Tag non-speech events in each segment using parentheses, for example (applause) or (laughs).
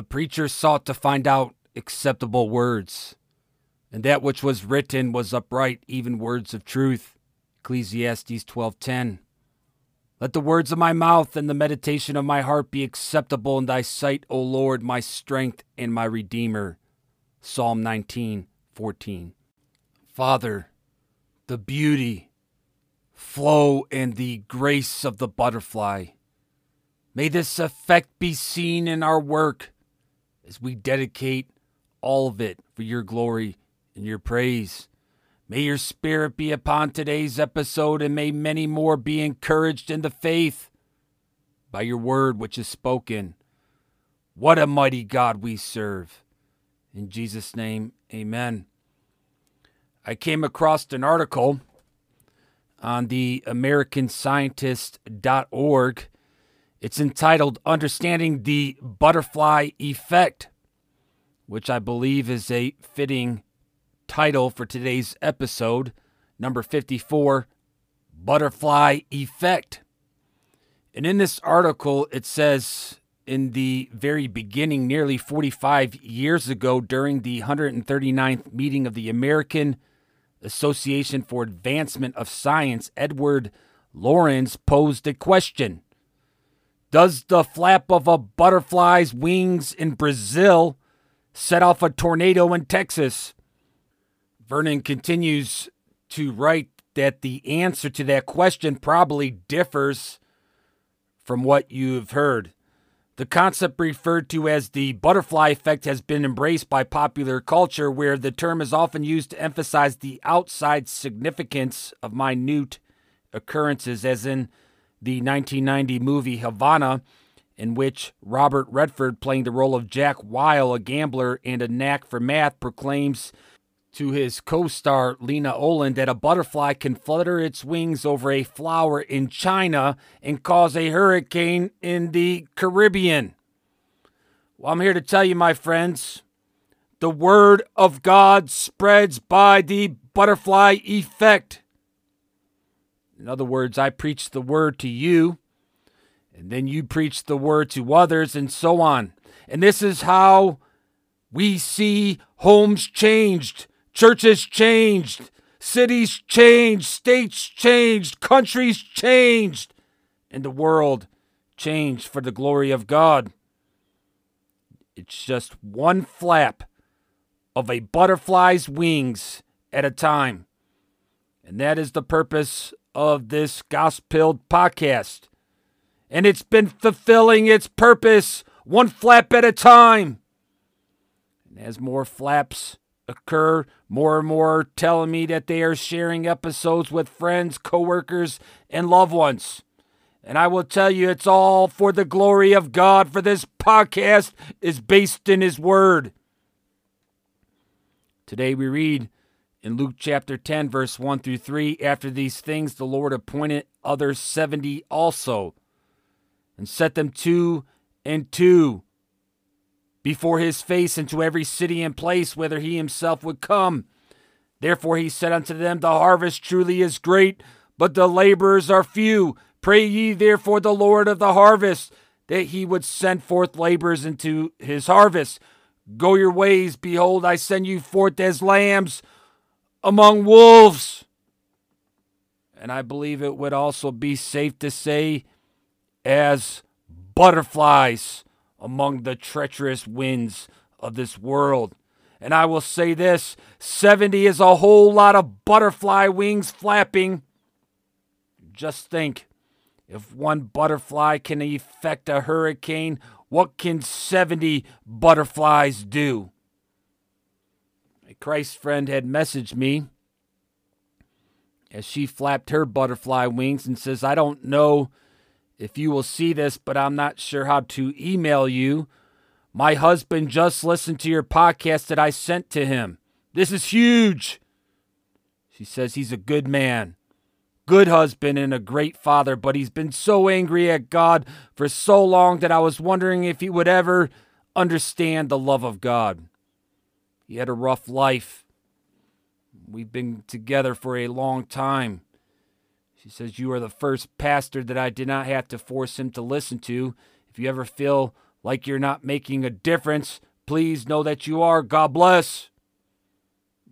The preacher sought to find out acceptable words, and that which was written was upright, even words of truth. Ecclesiastes 12:10. Let the words of my mouth and the meditation of my heart be acceptable in thy sight, O Lord, my strength and my redeemer. Psalm 19:14. Father, the beauty, flow, and the grace of the butterfly. May this effect be seen in our work as we dedicate all of it for your glory and your praise. May your spirit be upon today's episode, and may many more be encouraged in the faith by your word which is spoken. What a mighty God we serve. In Jesus' name, amen. I came across an article on the AmericanScientist.org. It's entitled Understanding the Butterfly Effect, which I believe is a fitting title for today's episode, number 54 Butterfly Effect. And in this article, it says in the very beginning, nearly 45 years ago, during the 139th meeting of the American Association for Advancement of Science, Edward Lorenz posed a question Does the flap of a butterfly's wings in Brazil set off a tornado in Texas? Vernon continues to write that the answer to that question probably differs from what you've heard. The concept referred to as the butterfly effect has been embraced by popular culture, where the term is often used to emphasize the outside significance of minute occurrences, as in the 1990 movie Havana, in which Robert Redford, playing the role of Jack Weil, a gambler and a knack for math, proclaims to his co star Lena Olin that a butterfly can flutter its wings over a flower in China and cause a hurricane in the Caribbean. Well, I'm here to tell you, my friends, the word of God spreads by the butterfly effect. In other words, I preach the word to you, and then you preach the word to others, and so on. And this is how we see homes changed Churches changed, cities changed, states changed, countries changed, and the world changed for the glory of God. It's just one flap of a butterfly's wings at a time. And that is the purpose of this Gospel podcast. And it's been fulfilling its purpose one flap at a time. And as more flaps occur. More and more telling me that they are sharing episodes with friends, coworkers, and loved ones. And I will tell you, it's all for the glory of God, for this podcast is based in His Word. Today we read in Luke chapter 10, verse 1 through 3 After these things, the Lord appointed other 70 also, and set them two and two before his face into every city and place whither he himself would come. Therefore he said unto them, The harvest truly is great, but the laborers are few. Pray ye therefore the Lord of the harvest that he would send forth laborers into his harvest. Go your ways, behold, I send you forth as lambs among wolves. And I believe it would also be safe to say, as butterflies among the treacherous winds of this world. And I will say this 70 is a whole lot of butterfly wings flapping. Just think if one butterfly can effect a hurricane, what can 70 butterflies do? Christ friend had messaged me as she flapped her butterfly wings and says, I don't know if you will see this, but I'm not sure how to email you. My husband just listened to your podcast that I sent to him. This is huge. She says he's a good man, good husband, and a great father, but he's been so angry at God for so long that I was wondering if he would ever understand the love of God. He had a rough life. We've been together for a long time. She says, You are the first pastor that I did not have to force him to listen to. If you ever feel like you're not making a difference, please know that you are. God bless.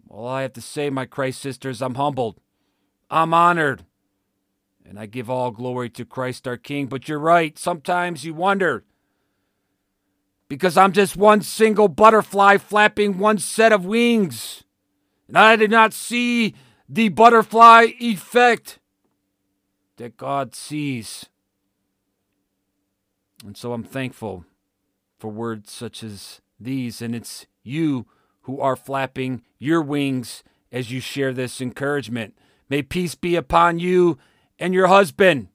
All I have to say, my Christ sisters, I'm humbled. I'm honored. And I give all glory to Christ our King. But you're right. Sometimes you wonder because I'm just one single butterfly flapping one set of wings. And I did not see the butterfly effect that God sees. And so I'm thankful for words such as these. And it's you who are flapping your wings as you share this encouragement. May peace be upon you and your husband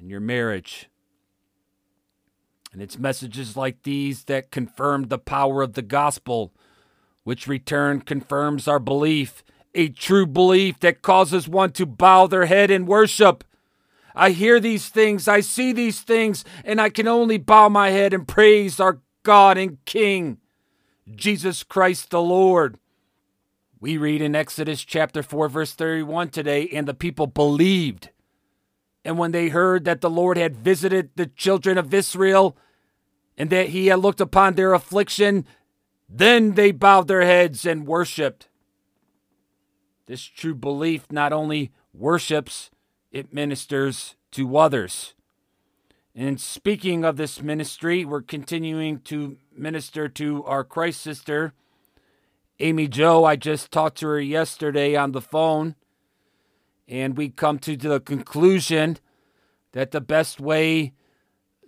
and your marriage. And it's messages like these that confirm the power of the gospel, which return confirms our belief, a true belief that causes one to bow their head in worship. I hear these things, I see these things, and I can only bow my head and praise our God and King, Jesus Christ the Lord. We read in Exodus chapter 4, verse 31 today, and the people believed. And when they heard that the Lord had visited the children of Israel and that he had looked upon their affliction, then they bowed their heads and worshiped. This true belief not only worships, it ministers to others. And speaking of this ministry, we're continuing to minister to our Christ sister, Amy Joe. I just talked to her yesterday on the phone, and we come to the conclusion that the best way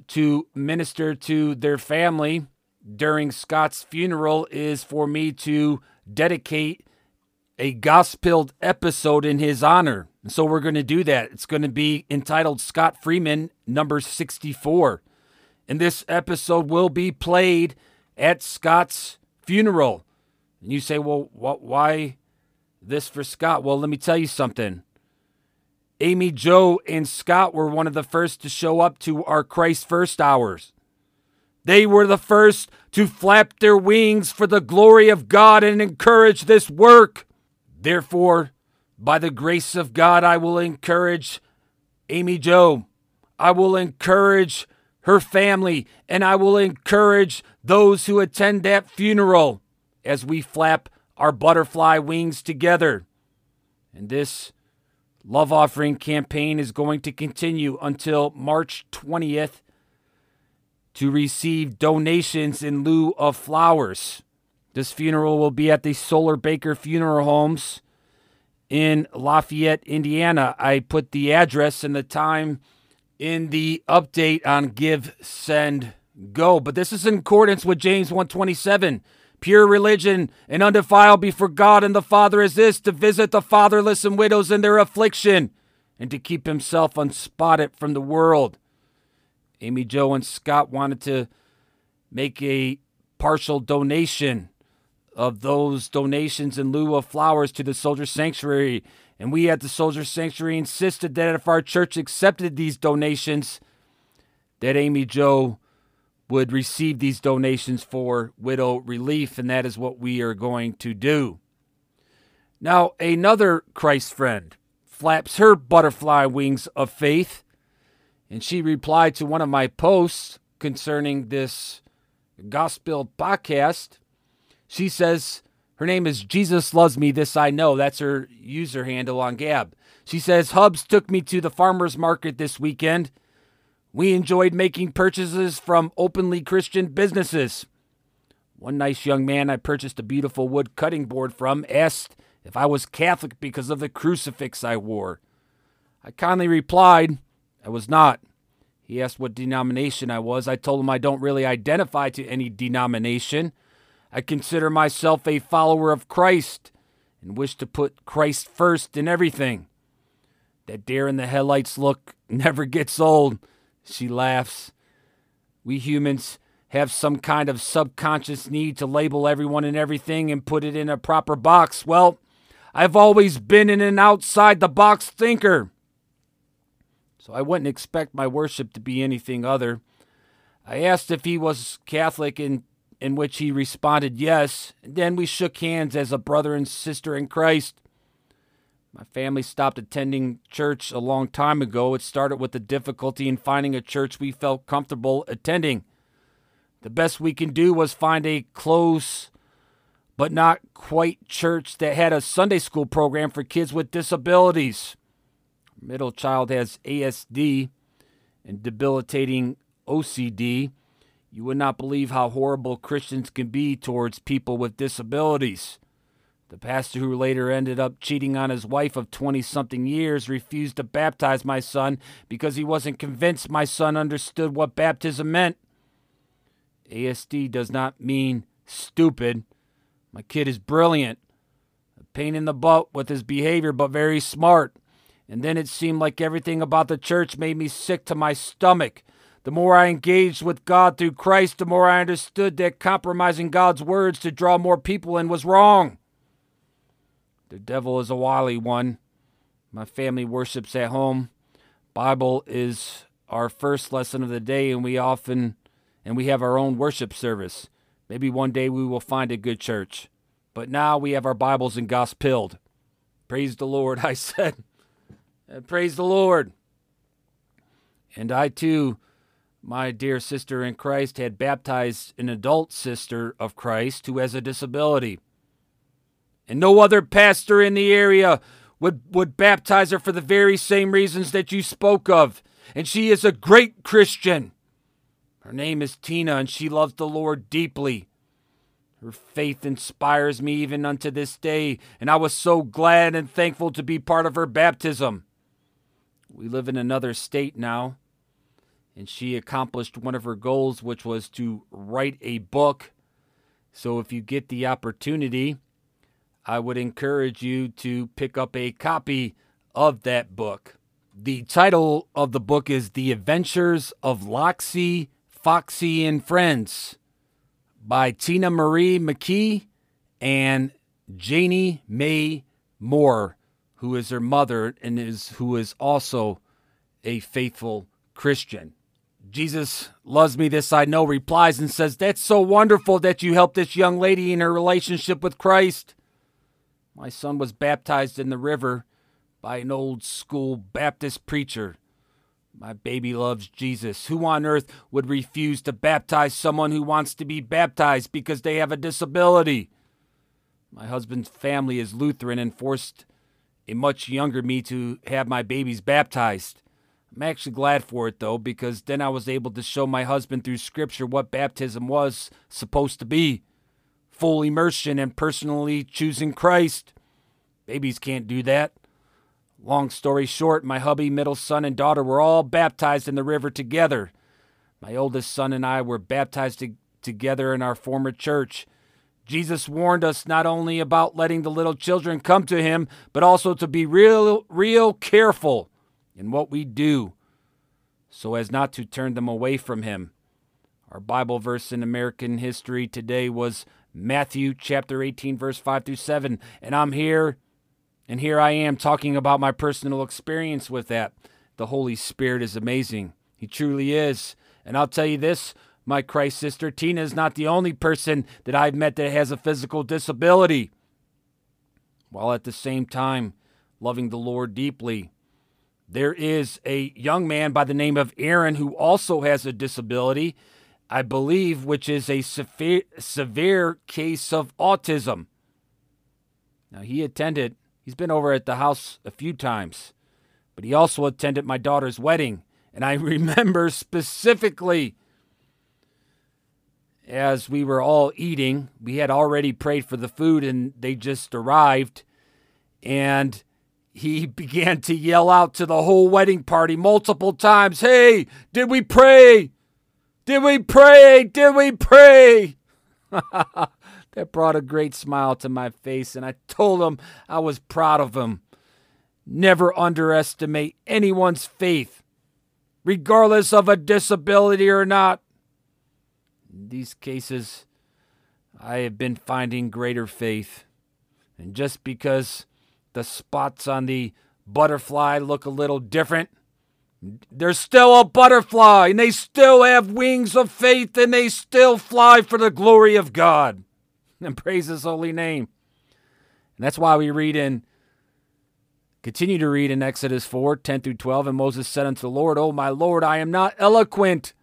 to minister to their family during Scott's funeral is for me to dedicate a gospel episode in his honor. And so we're going to do that. It's going to be entitled Scott Freeman, number 64. And this episode will be played at Scott's funeral. And you say, well, what, why this for Scott? Well, let me tell you something. Amy, Joe, and Scott were one of the first to show up to our Christ First hours. They were the first to flap their wings for the glory of God and encourage this work. Therefore, by the grace of God, I will encourage Amy Joe. I will encourage her family, and I will encourage those who attend that funeral as we flap our butterfly wings together. And this love offering campaign is going to continue until March 20th to receive donations in lieu of flowers. This funeral will be at the Soller-Baker Funeral Homes in Lafayette, Indiana. I put the address and the time in the update on Give, Send, Go. But this is in accordance with James 127. Pure religion and undefiled before God and the Father is this to visit the fatherless and widows in their affliction and to keep himself unspotted from the world. Amy Joe and Scott wanted to make a partial donation of those donations in lieu of flowers to the Soldier Sanctuary. And we at the Soldier Sanctuary insisted that if our church accepted these donations, that Amy Joe would receive these donations for widow relief, and that is what we are going to do. Now, another Christ friend flaps her butterfly wings of faith, and she replied to one of my posts concerning this gospel podcast she says her name is Jesus Loves Me, This I Know. That's her user handle on Gab. She says, Hubs took me to the farmer's market this weekend. We enjoyed making purchases from openly Christian businesses. One nice young man I purchased a beautiful wood cutting board from asked if I was Catholic because of the crucifix I wore. I kindly replied I was not. He asked what denomination I was. I told him I don't really identify to any denomination. I consider myself a follower of Christ and wish to put Christ first in everything. That deer in the headlights look (laughs) never gets old. She laughs. We humans have some kind of subconscious need to label everyone and everything and put it in a proper box. Well, I've always been an outside the box thinker. So I wouldn't expect my worship to be anything other. I asked if he was Catholic and in which he responded yes. Then we shook hands as a brother and sister in Christ. My family stopped attending church a long time ago. It started with the difficulty in finding a church we felt comfortable attending. The best we can do was find a close but not quite church that had a Sunday school program for kids with disabilities. Middle child has ASD and debilitating OCD. You would not believe how horrible Christians can be towards people with disabilities. The pastor who later ended up cheating on his wife of 20 something years refused to baptize my son because he wasn't convinced my son understood what baptism meant. ASD does not mean stupid. My kid is brilliant, a pain in the butt with his behavior, but very smart. And then it seemed like everything about the church made me sick to my stomach. The more I engaged with God through Christ, the more I understood that compromising God's words to draw more people in was wrong. The devil is a wily one. My family worships at home. Bible is our first lesson of the day, and we often and we have our own worship service. Maybe one day we will find a good church. But now we have our Bibles and gospeled. Praise the Lord, (laughs) I said. Uh, praise the Lord. And I too, my dear sister in Christ, had baptized an adult sister of Christ who has a disability. And no other pastor in the area would, would baptize her for the very same reasons that you spoke of. And she is a great Christian. Her name is Tina, and she loves the Lord deeply. Her faith inspires me even unto this day, and I was so glad and thankful to be part of her baptism. We live in another state now, and she accomplished one of her goals, which was to write a book. So if you get the opportunity, I would encourage you to pick up a copy of that book. The title of the book is The Adventures of Loxie Foxy and Friends by Tina Marie McKee and Janie Mae Moore, who is her mother and is who is also a faithful Christian. Jesus loves me, this I know, replies and says, That's so wonderful that you helped this young lady in her relationship with Christ. My son was baptized in the river by an old school Baptist preacher my baby loves Jesus. Who on earth would refuse to baptize someone who wants to be baptized because they have a disability? My husband's family is Lutheran and forced a much younger me to have my babies baptized. I'm actually glad for it though, because then I was able to show my husband through scripture what baptism was supposed to be full immersion and personally choosing Christ. Babies can't do that. Long story short, my hubby, middle son, and daughter were all baptized in the river together. My oldest son and I were baptized to- together in our former church. Jesus warned us not only about letting the little children come to him, but also to be real, real careful in what we do so as not to turn them away from him. Our Bible verse in American history today was Matthew chapter 18, verse 5 through 7. And I'm here and here I am talking about my personal experience with that. The Holy Spirit is amazing. He truly is. And I'll tell you this my Christ sister Tina is not the only person that I've met that has a physical disability, while at the same time loving the Lord deeply. There is a young man by the name of Aaron who also has a disability, I believe, which is a severe, severe case of autism. Now, he attended He's been over at the house a few times, but he also attended my daughter's wedding. And I (laughs) remember specifically as we were all eating, we had already prayed for the food and they just arrived. And he (laughs) began to yell out to the whole wedding party multiple times Hey, did we pray? Did we pray? Did we pray? (laughs) that brought a great smile to my face, and I told him I was proud of him. Never underestimate anyone's faith, regardless of a disability or not. In these cases, I have been finding greater faith. And just because the spots on the butterfly look a little different, they're still a butterfly, and they still have wings of faith, and they still fly for the glory of God. (laughs) and praise his holy name. And that's why we read in Continue to read in Exodus 4 10 through 12. And Moses said unto the Lord, O my Lord, I am not eloquent,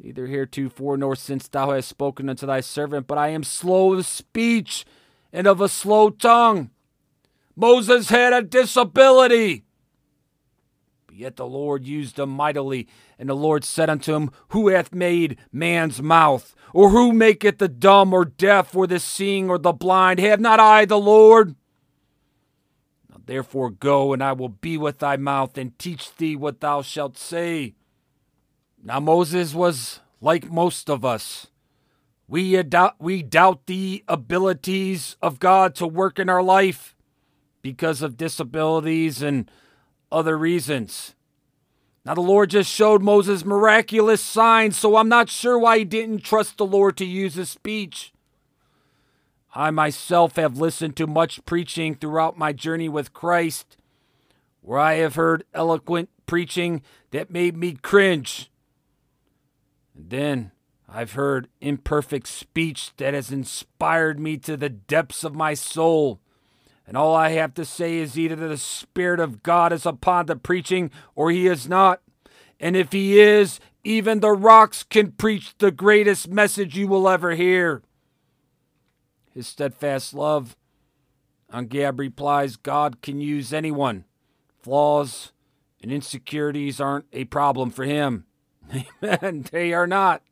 neither heretofore nor since thou hast spoken unto thy servant, but I am slow of speech and of a slow tongue. Moses had a disability. Yet the Lord used him mightily. And the Lord said unto him, Who hath made man's mouth? Or who maketh the dumb or deaf or the seeing or the blind? Have not I the Lord? Now therefore go, and I will be with thy mouth and teach thee what thou shalt say. Now Moses was like most of us. We doubt, we doubt the abilities of God to work in our life because of disabilities and other reasons. Now, the Lord just showed Moses miraculous signs, so I'm not sure why he didn't trust the Lord to use his speech. I myself have listened to much preaching throughout my journey with Christ, where I have heard eloquent preaching that made me cringe. And then I've heard imperfect speech that has inspired me to the depths of my soul. And all I have to say is either the Spirit of God is upon the preaching or he is not. And if he is, even the rocks can preach the greatest message you will ever hear. His steadfast love. On Gab replies, God can use anyone. Flaws and insecurities aren't a problem for him. (laughs) Amen. They are not.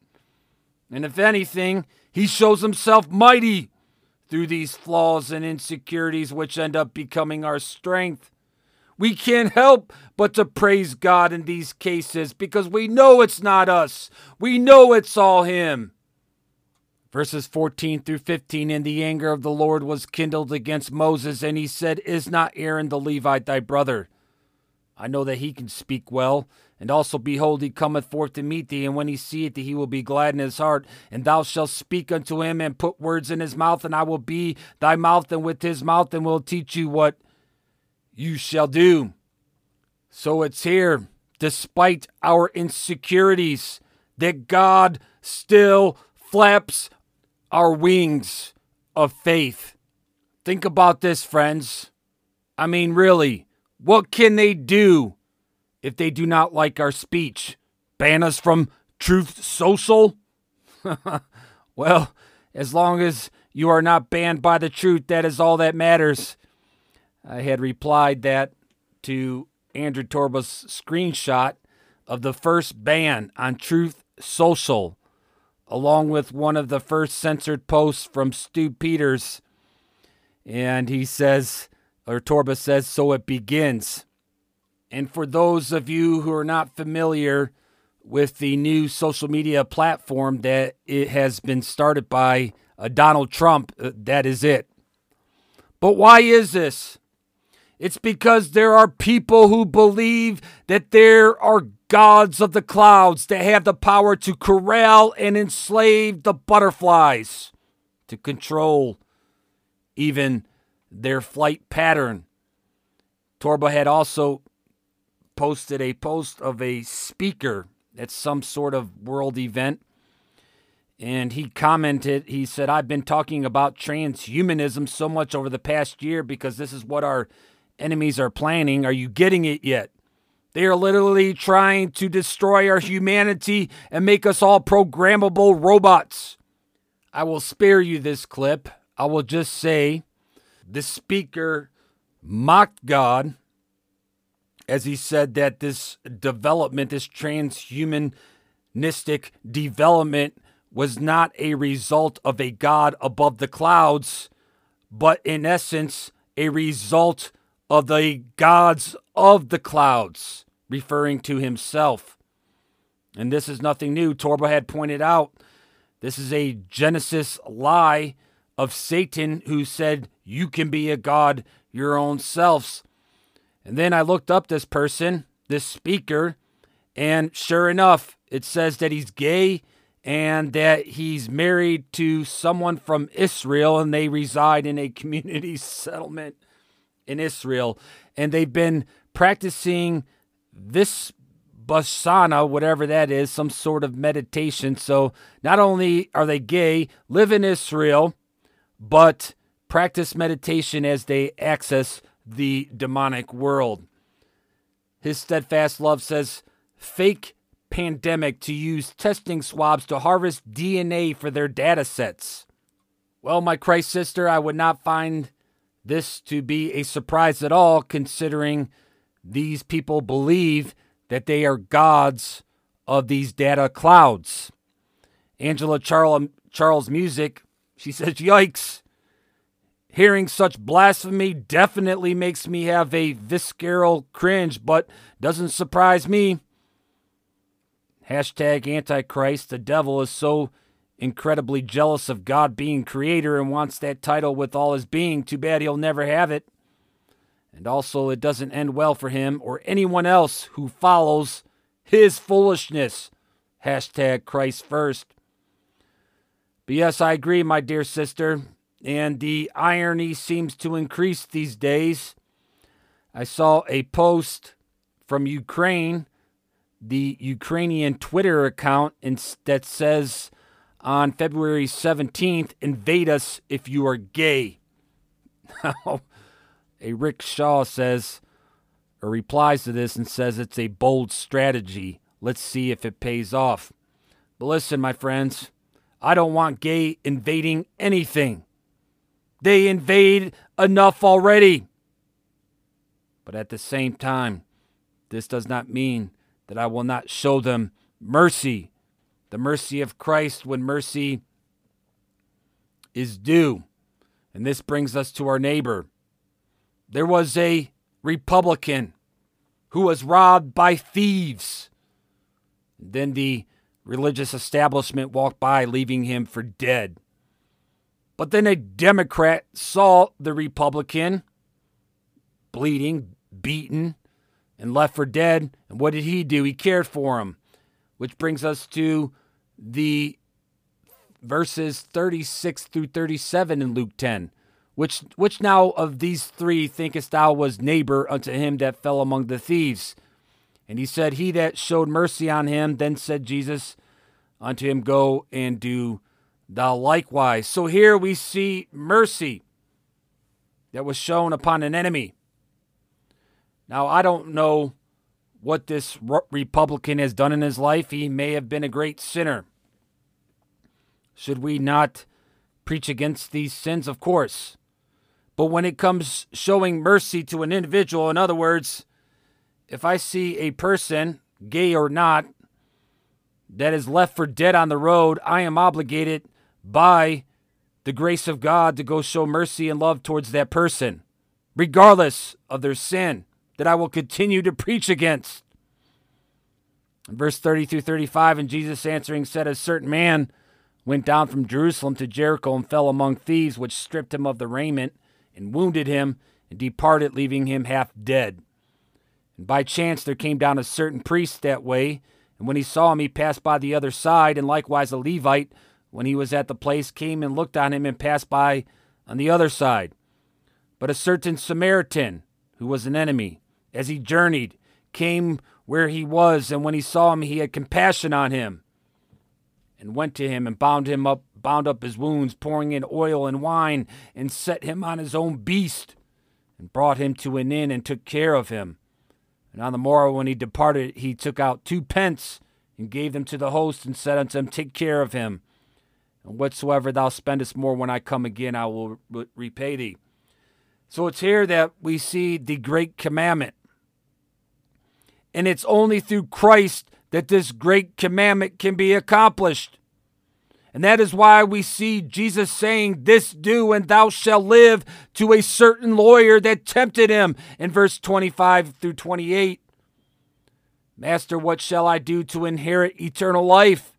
And if anything, he shows himself mighty through these flaws and insecurities, which end up becoming our strength. We can't help but to praise God in these cases because we know it's not us. We know it's all Him. Verses 14 through 15 And the anger of the Lord was kindled against Moses, and he said, Is not Aaron the Levite thy brother? I know that he can speak well. And also, behold, he cometh forth to meet thee, and when he seeth thee, he will be glad in his heart. And thou shalt speak unto him, and put words in his mouth, and I will be thy mouth, and with his mouth, and will teach you what you shall do. So it's here, despite our insecurities, that God still flaps our wings of faith. Think about this, friends. I mean, really, what can they do if they do not like our speech? Ban us from Truth Social? (laughs) well, as long as you are not banned by the truth, that is all that matters. I had replied that to Andrew Torba's screenshot of the first ban on Truth Social, along with one of the first censored posts from Stu Peters. And he says, Torba says, so it begins. And for those of you who are not familiar with the new social media platform that it has been started by uh, Donald Trump, uh, that is it. But why is this? It's because there are people who believe that there are gods of the clouds that have the power to corral and enslave the butterflies, to control even their flight pattern. Torba had also posted a post of a speaker at some sort of world event. And he commented, he said, I've been talking about transhumanism so much over the past year because this is what our enemies are planning. Are you getting it yet? They are literally trying to destroy our humanity and make us all programmable robots. I will spare you this clip. I will just say the speaker mocked God as he said that this development, this transhumanistic development, was not a result of a God above the clouds, but in essence, a result of the gods of the clouds, referring to himself. And this is nothing new. Torba had pointed out this is a Genesis lie of Satan who said, You can be a God your own selves. And then I looked up this person, this speaker, and sure enough, it says that he's gay and that he's married to someone from Israel and they reside in a (laughs) community settlement in Israel, and they've been practicing this basana, whatever that is, some sort of meditation. So not only are they gay, live in Israel, but practice meditation as they access the demonic world. His steadfast love says, fake pandemic to use testing swabs to harvest DNA for their data sets. Well, my Christ sister, I would not find this to be a surprise at all, considering these people believe that they are gods of these data clouds. Angela Charles, Music, she says, Yikes. Hearing such blasphemy definitely makes me have a visceral cringe, but doesn't surprise me. Hashtag Antichrist. The devil is so incredibly jealous of God being creator and wants that title with all his being. Too bad he'll never have it. And also, it doesn't end well for him or anyone else who follows his foolishness. Hashtag Christ first. But yes, I agree, my dear sister. And the irony seems to increase these days. I saw a post from Ukraine, the Ukrainian Twitter account, that says on February 17th, invade us if you are gay. (laughs) Now, a Rick Shaw says, or replies to this and says it's a bold strategy. Let's see if it pays off. But listen, my friends, I don't want gay invading anything. They invade enough already. But at the same time, this does not mean that I will not show them mercy, the mercy of Christ when mercy is due. And this brings us to our neighbor. There was a Republican who was robbed by thieves. Then the religious establishment walked by, leaving him for dead. But then a Democrat saw the Republican bleeding, beaten, and left for dead. And what did he do? He cared for him. Which brings us to the verses 36 through 37 in Luke 10. Which which now of these three thinkest thou was neighbor unto him that fell among the thieves? And he said, He that showed mercy on him. Then said Jesus unto him, Go and do thou likewise. So here we see mercy that was shown upon an enemy. Now, I don't know what this Republican has done in his life. He may have been a great sinner. Should we not preach against these sins? Of course. But when it comes showing mercy to an individual, in other words, if I see a person, gay or not, that is left for dead on the road, I am obligated by the grace of God to go show mercy and love towards that person, regardless of their sin, that I will continue to preach against. In verse 30 through 35, and Jesus answering said, A certain man went down from Jerusalem to Jericho and fell among thieves, which stripped him of the raiment and wounded him and departed, leaving him half dead. And by chance there came down a certain priest that way, and when he saw him, he passed by the other side, and likewise a Levite when he was at the place, came and looked on him and passed by on the other side. But a certain Samaritan, who was an enemy, as he journeyed, came where he was, and when he saw him, he had compassion on him, and went to him and bound him up, bound up his wounds, pouring in oil and wine, and set him on his own beast, and brought him to an inn and took care of him. And on the morrow, when he departed, he took out two pence and gave them to the host, and said unto him, Take care of him and whatsoever thou spendest more when I come again, I will re- repay thee. So it's here that we see the great commandment. And it's only through Christ that this great commandment can be accomplished. And that is why we see Jesus saying, This do, and thou shalt live, to a certain lawyer that tempted him in verse 25 through 28. Master, what shall I do to inherit eternal life?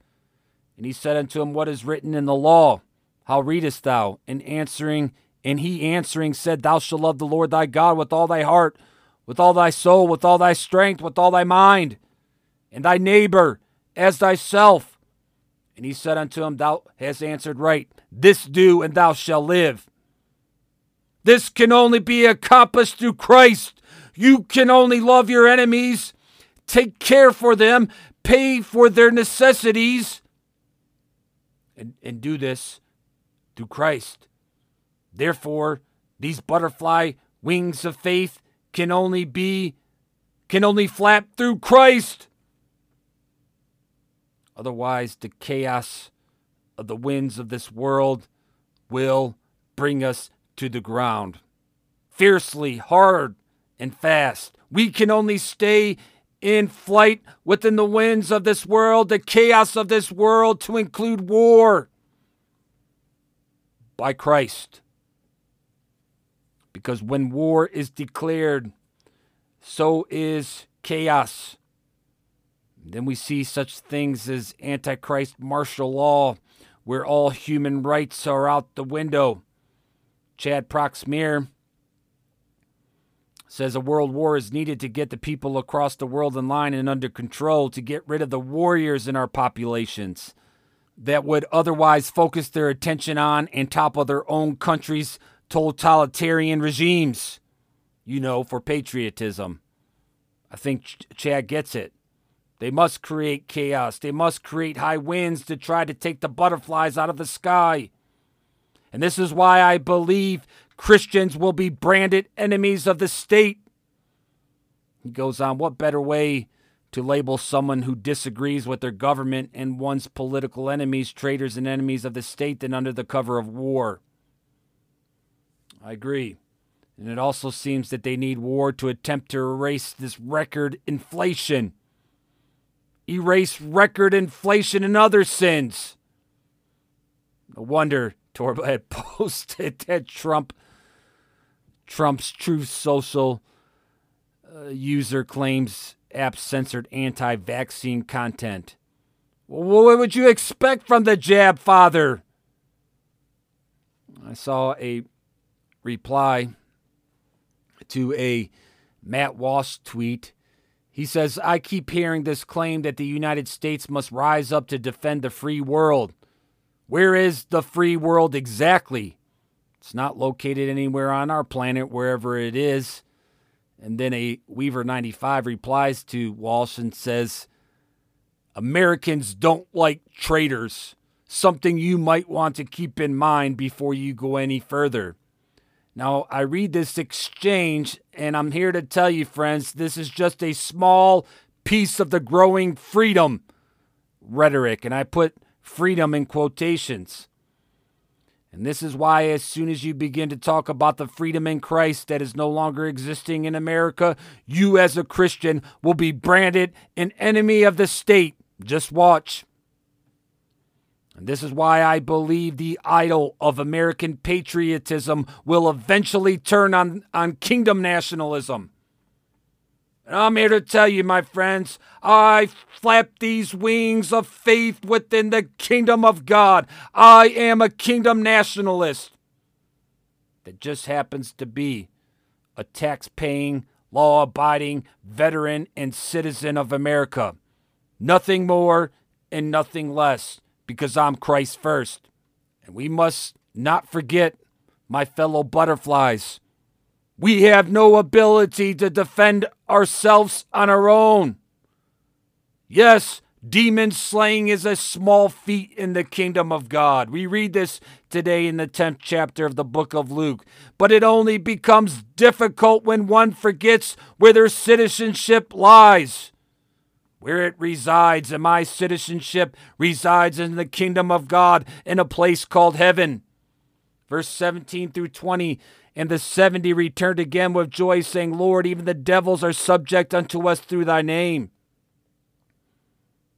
And he said unto him, What is written in the law? How readest thou? And answering, and he answering said, Thou shalt love the Lord thy God with all thy heart, with all thy soul, with all thy strength, with all thy mind, and thy neighbor as thyself. And he said unto him, Thou hast answered right. This do, and thou shalt live. This can only be accomplished through Christ. You can only love your enemies, take care for them, pay for their necessities and, and do this through Christ. Therefore, these butterfly Wings of faith can only be, can only flap through Christ. Otherwise, the chaos of the winds of this world will bring us to the ground. Fiercely, hard, and fast. We can only stay in flight within the winds of this world, the chaos of this world, to include war by Christ. Because when war is declared, so is chaos. Then we see such things as Antichrist martial law, where all human rights are out the window. Chad Proxmire says a world war is needed to get the people across the world in line and under control to get rid of the warriors in our populations that would otherwise focus their attention on and topple their own country's totalitarian regimes, you know, for patriotism. I think Ch- Chad gets it. They must create chaos. They must create high winds to try to take the butterflies out of the sky. And this is why I believe Christians will be branded enemies of the state. He goes on, what better way to label someone who disagrees with their government and one's political enemies, traitors, and enemies of the state than under the cover of war? I agree. And it also seems that they need war to attempt to erase this record inflation erase record inflation and other sins. No wonder Torba (laughs) had posted that Trump Trump's Truth Social uh, user claims app censored anti-vaccine content. Well, what would you expect from the jab father? I saw a reply to a Matt Walsh tweet he says, I keep hearing this claim that the United States must rise up to defend the free world. Where is the free world exactly? It's not located anywhere on our planet, wherever it is. And then a Weaver 95 replies to Walsh and says, Americans don't like traitors, something you might want to keep in mind before you go any further. Now, I read this exchange, and I'm here to tell you, friends, this is just a small piece of the growing freedom rhetoric, and I put freedom in quotations. And this is why, as soon as you begin to talk about the freedom in Christ that is no longer existing in America, you as a Christian will be branded an enemy of the state. Just watch. And this is why I believe the idol of American patriotism will eventually turn on, on kingdom nationalism. And I'm here to tell you, my friends, I flap these wings of faith within the kingdom of God. I am a kingdom nationalist that just happens to be a tax paying, law abiding veteran and citizen of America. Nothing more and nothing less because I'm Christ first. And we must not forget, my fellow butterflies, we have no ability to defend ourselves on our own. Yes, demon slaying is a small feat in the kingdom of God. We read this today in the 10th chapter of the book of Luke. But it only becomes difficult when one forgets where their citizenship lies where it resides, and my citizenship resides in the kingdom of God in a place called heaven. Verse 17 through 20. And the seventy returned again with joy, saying, Lord, even the devils are subject unto us through thy name.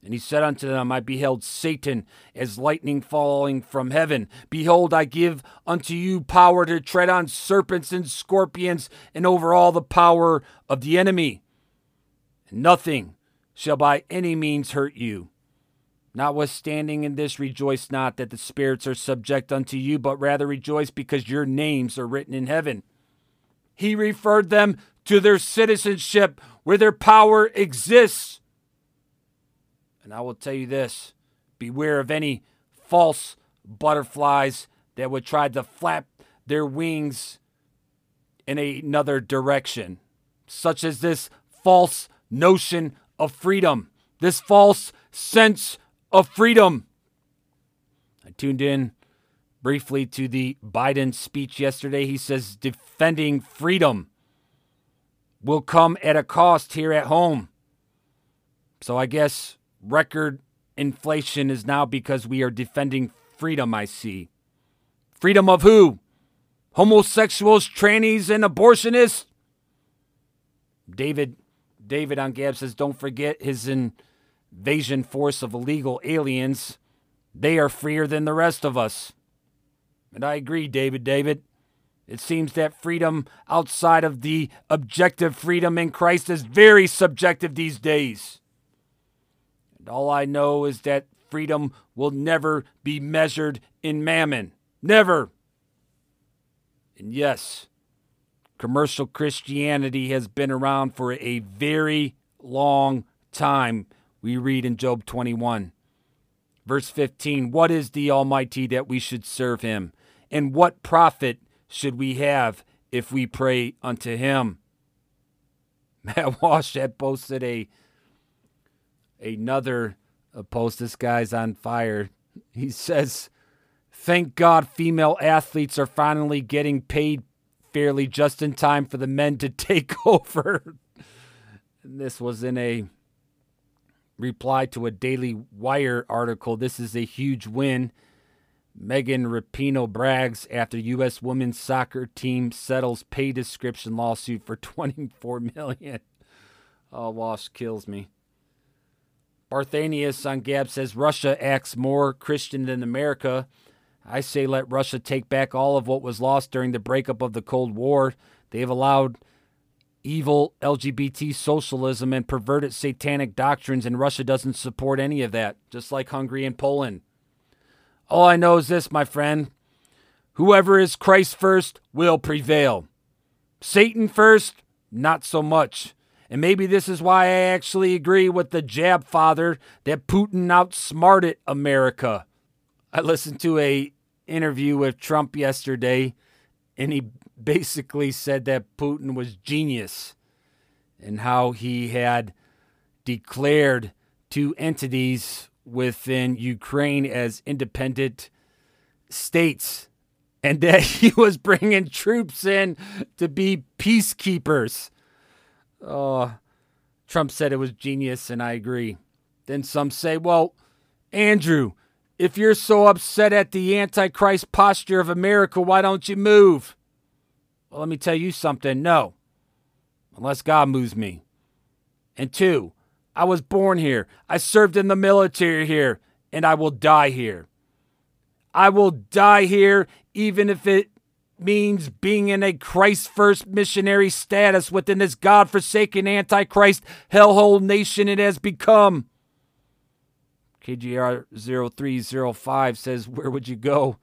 And he said unto them, I beheld Satan as lightning falling from heaven. Behold, I give unto you power to tread on serpents and scorpions, and over all the power of the enemy. Nothing shall by any means hurt you. Notwithstanding in this, rejoice not that the spirits are subject unto you, but rather rejoice because your names are written in heaven. He referred them to their citizenship where their power exists. And I will tell you this beware of any false butterflies that would try to flap their wings in another direction, such as this false notion of freedom, this false sense of freedom. I tuned in briefly to the Biden speech yesterday. He says defending freedom will come at a cost here at home. So I guess record inflation is now because we are defending freedom, I see. Freedom of who? Homosexuals, trannies, and abortionists? David David on Gab says, don't forget his invasion force of illegal aliens. They are freer than the rest of us. And I agree, David David. It seems that freedom outside of the objective freedom in Christ is very subjective these days. And all I know is that freedom will never be measured in mammon. Never. And yes, commercial Christianity has been around for a very long time. We read in Job 21. Verse 15 What is the Almighty that we should serve him? And what profit should we have if we pray unto him? (laughs) Matt Walsh had posted a another a post. This guy's on fire. He says, Thank God female athletes are finally getting paid fairly just in time for the men to (laughs) take over. and this was in a reply to a Daily Wire article. This is a huge win Megan Rapinoe brags after U.S. women's soccer team settles pay description lawsuit for (laughs) 24 million. Oh, Walsh kills me. Barthanius on Gab says Russia acts more Christian than America. I say let Russia take back all of what was lost during the breakup of the Cold War. They have allowed evil LGBT socialism and perverted satanic doctrines, and Russia doesn't support any of that, just like Hungary and Poland. All I know is this, my friend. Whoever is Christ first will prevail. Satan first, not so much. And maybe this is why I actually agree with the jab father that Putin outsmarted America. I listened to a interview with Trump yesterday and he basically said that Putin was genius and how he had declared two entities within Ukraine as independent states and (laughs) that he was bringing troops in to be peacekeepers. Oh, Trump said it was genius, and I agree. Then some say, well, Andrew, if you're so upset at the Antichrist posture of America, why don't you move? Well, let me tell you something. No, unless God moves me. And two, I was born here. I served in the military here, and I will die here. I will die here, even if it means being in a Christ first missionary status within this God forsaken Antichrist hellhole nation it has become. KGR 0305 says, Where would you go?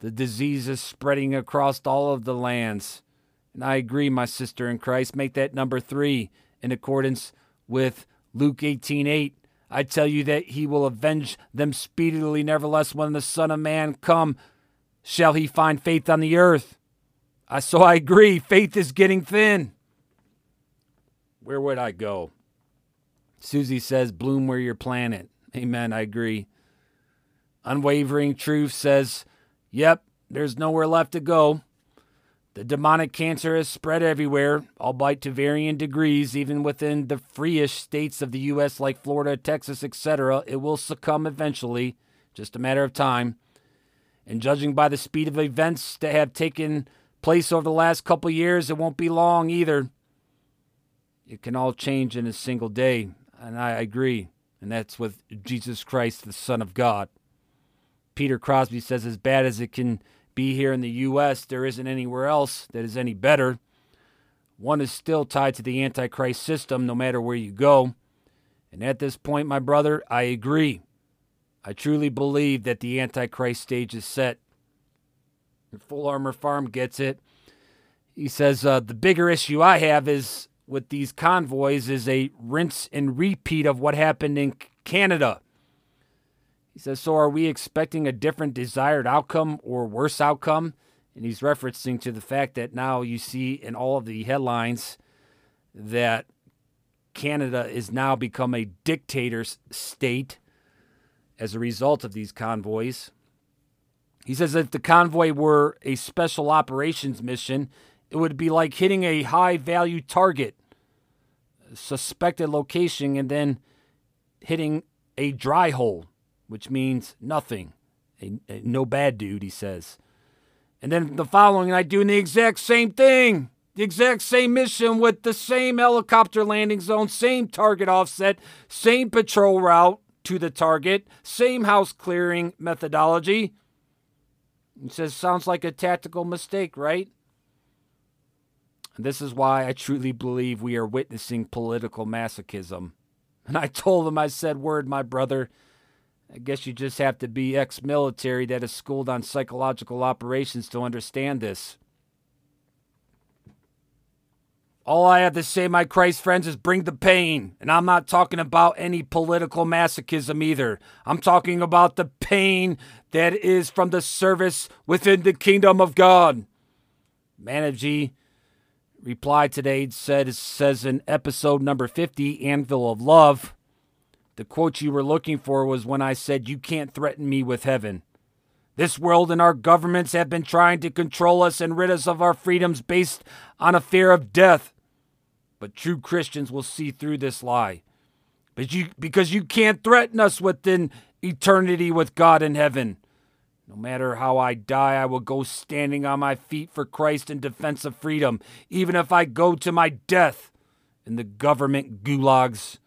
The disease is spreading across all of the lands. And I agree, my sister in Christ. Make that number three in accordance with Luke 18:8. 8, I tell you that he will avenge them speedily. Nevertheless, when the Son of Man come, shall he find faith on the earth? I so I agree. Faith is getting thin. Where would I go? Susie says, bloom where you're planted. Amen. I agree. Unwavering truth says, yep, there's nowhere left to go. The demonic cancer has spread everywhere, albeit to varying degrees, even within the freeish states of the U.S., like Florida, Texas, etc. It will succumb eventually, just a matter of time. And judging by the speed of events that have taken place over the last couple years, it won't be long either. It can all change in a single day, and I agree. And that's with Jesus Christ, the Son of God. Peter Crosby says, as bad as it can be here in the U.S., there isn't anywhere else that is any better. One is still tied to the Antichrist system no matter where you go. And at this point, my brother, I agree. I truly believe that the Antichrist stage is set. Full Armor Farm gets it. He says uh, the bigger issue I have is with these convoys is a rinse and repeat of what happened in Canada. He says, So are we expecting a different desired outcome or worse outcome? And he's referencing to the fact that now you see in all of the headlines that Canada is now become a dictator's state as a result of these convoys. He says that if the convoy were a special operations mission, it would be like hitting a high value target, suspected location, and then hitting a dry hole, which means nothing. A, a, no bad dude, he says. And then the following night, doing the exact same thing, the exact same mission with the same helicopter landing zone, same target offset, same patrol route to the target, same house clearing methodology. He says, sounds like a tactical mistake, right? And this is why I truly believe we are witnessing political masochism. And I told him, I said, Word, my brother. I guess you just have to be ex military that is schooled on psychological operations to understand this. All I have to say, my Christ friends, is bring the pain. And I'm not talking about any political masochism either. I'm talking about the pain that is from the service within the kingdom of God. Manavji replied today, said says in episode number 50, Anvil of Love. The quote you were looking for was when I said, You can't threaten me with heaven. This world and our governments have been trying to control us and rid us of our freedoms based on a fear of death. But true Christians will see through this lie. But you, because you can't threaten us with an eternity with God in heaven. No matter how I die, I will go standing on my feet for Christ in defense of freedom, even if I go to my death in the government gulags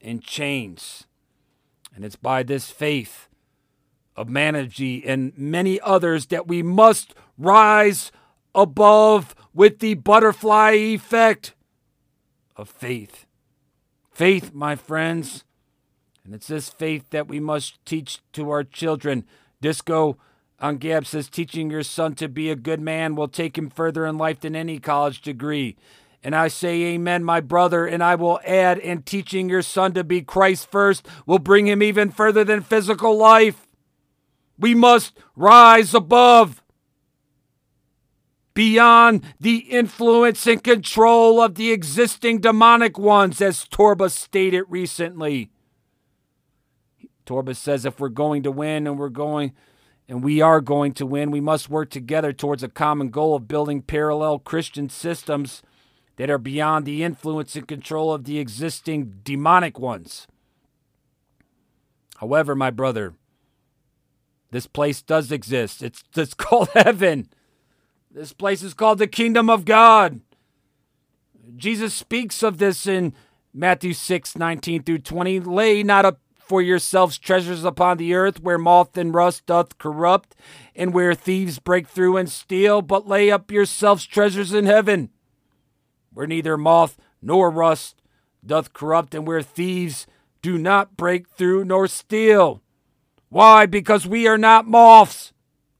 and chains. And it's by this faith of Manavji and many others that we must rise above with the butterfly effect of faith. Faith, my friends, and it's this faith that we must teach to our children Disco on Gab says teaching your son to be a good man will take him further in life than any college degree. And I say, Amen, my brother. And I will add, and teaching your son to be Christ first will bring him even further than physical life. We must rise above, beyond the influence and control of the existing demonic ones, as Torba stated recently. Torba says if we're going to win and we're going and we are going to win, we must work together towards a common goal of building parallel Christian systems that are beyond the influence and control of the existing demonic ones. However, my brother, this place does exist. It's, it's (laughs) called heaven. This place is called the kingdom of God. Jesus speaks of this in Matthew 6 19 through 20. Lay not up for yourselves treasures upon the earth, where moth and rust doth corrupt, and where thieves break through and steal, but lay up yourselves treasures in heaven, where neither moth nor rust doth corrupt, and where thieves do not break through nor steal. Why? Because we are not moths,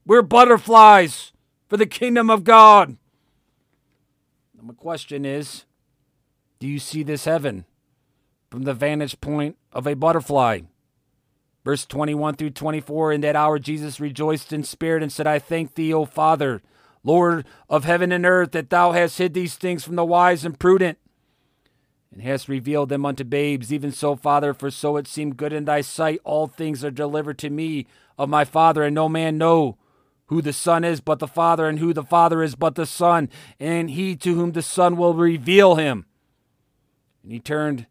we're butterflies for the kingdom of God. My question is do you see this heaven? From the vantage point of a butterfly. Verse 21 through 24 In that hour, Jesus rejoiced in spirit and said, I thank thee, O Father, Lord of heaven and earth, that thou hast hid these things from the wise and prudent, and hast revealed them unto babes. Even so, Father, for so it seemed good in thy sight, all things are delivered to me of my Father, and no man know who the Son is but the Father, and who the Father is but the Son, and he to whom the Son will reveal him. And he turned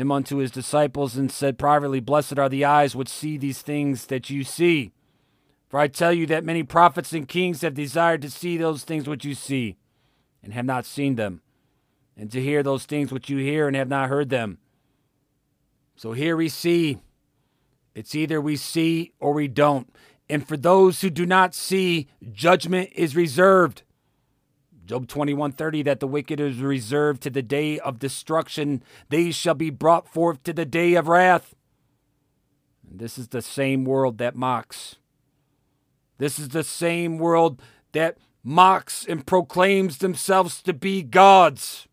him unto his disciples and said privately, Blessed are the eyes which see these things that you see. For I tell you that many prophets and kings have desired to see those things which you see, and have not seen them, and to hear those things which you hear and have not heard them. So here we see it's either we see or we don't. And for those who do not see, judgment is reserved. Job 21:30 that the wicked is reserved to the day of destruction they shall be brought forth to the day of wrath. And this is the same world that mocks. This is the same world that mocks and proclaims themselves to be gods.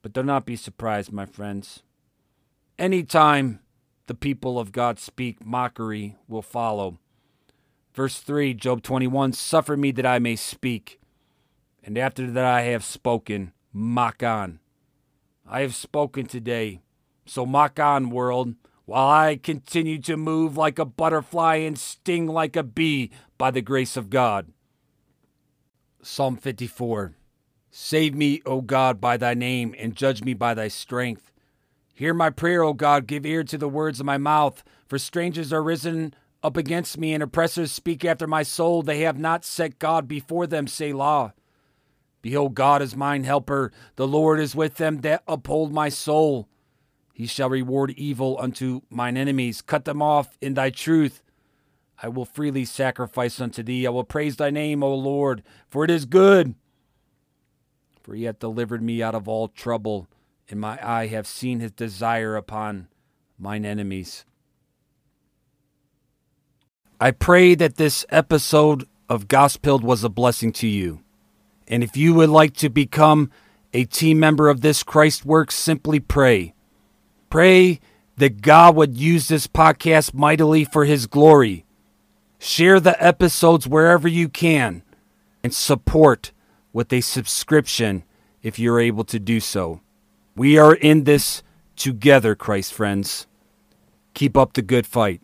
But do not be surprised, my friends. Anytime the people of God speak, mockery will follow. Verse 3, Job 21 Suffer me that I may speak, and after that I have spoken, mock on. I have spoken today, so mock on, world. while I continue to move like a butterfly and sting like a bee by the grace of God. Psalm 54 Save me, O God, by thy name, and judge me by thy strength. Hear my prayer, O God, give ear to the words of my mouth, for strangers are risen up against me, and oppressors speak after my soul. They have not set God before them, Selah. Behold, God is mine helper. The Lord is with them that uphold my soul. He shall reward evil unto mine enemies, cut them off in thy truth. I will freely sacrifice unto thee. I will praise thy name, O Lord, for it is good. For he hath delivered me out of all trouble, and my eye have seen his desire upon mine enemies. I pray that this episode of Gospel was a blessing to you. And if you would like to become a team member of this Christ work, simply pray. Pray that God would use this podcast mightily for his glory. Share the episodes wherever you can and support with a subscription if you're able to do so. We are in this together, Christ friends. Keep up the good fight.